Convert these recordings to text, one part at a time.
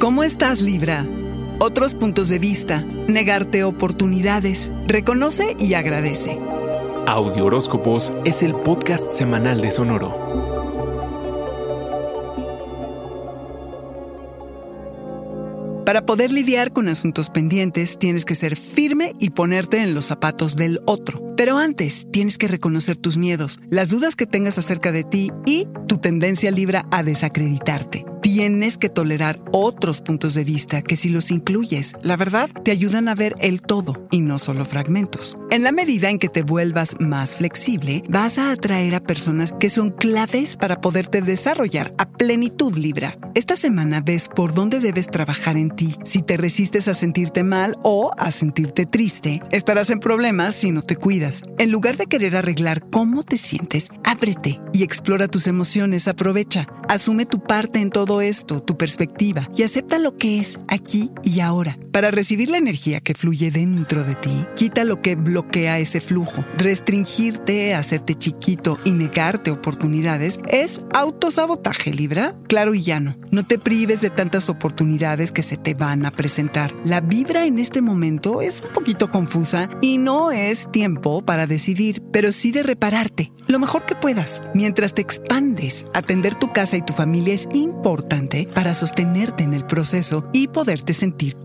¿Cómo estás, Libra? Otros puntos de vista, negarte oportunidades, reconoce y agradece. Audio Horóscopos es el podcast semanal de Sonoro. Para poder lidiar con asuntos pendientes, tienes que ser firme y ponerte en los zapatos del otro. Pero antes, tienes que reconocer tus miedos, las dudas que tengas acerca de ti y tu tendencia libra a desacreditarte tienes que tolerar otros puntos de vista que si los incluyes, la verdad, te ayudan a ver el todo y no solo fragmentos. En la medida en que te vuelvas más flexible, vas a atraer a personas que son claves para poderte desarrollar a plenitud Libra. Esta semana ves por dónde debes trabajar en ti. Si te resistes a sentirte mal o a sentirte triste, estarás en problemas si no te cuidas. En lugar de querer arreglar cómo te sientes, ábrete y explora tus emociones, aprovecha, asume tu parte en todo esto, tu perspectiva, y acepta lo que es aquí y ahora. Para recibir la energía que fluye dentro de ti, quita lo que bloquea ese flujo. Restringirte, hacerte chiquito y negarte oportunidades es autosabotaje, Libra, claro y llano. No te prives de tantas oportunidades que se te van a presentar. La vibra en este momento es un poquito confusa y no es tiempo para decidir, pero sí de repararte lo mejor que puedas. Mientras te expandes, atender tu casa y tu familia es importante para sostenerte en el proceso y poderte sentir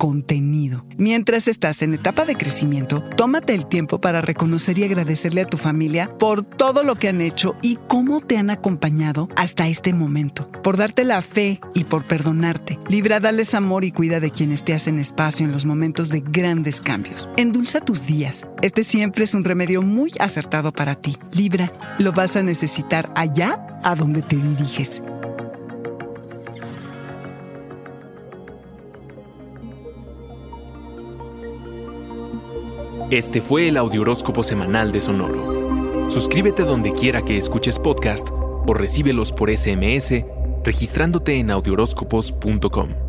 Mientras estás en etapa de crecimiento, tómate el tiempo para reconocer y agradecerle a tu familia por todo lo que han hecho y cómo te han acompañado hasta este momento, por darte la fe y por perdonarte. Libra, dales amor y cuida de quienes te hacen espacio en los momentos de grandes cambios. Endulza tus días. Este siempre es un remedio muy acertado para ti. Libra, lo vas a necesitar allá a donde te diriges. Este fue el Audioróscopo Semanal de Sonoro. Suscríbete donde quiera que escuches podcast o recíbelos por SMS registrándote en audioróscopos.com.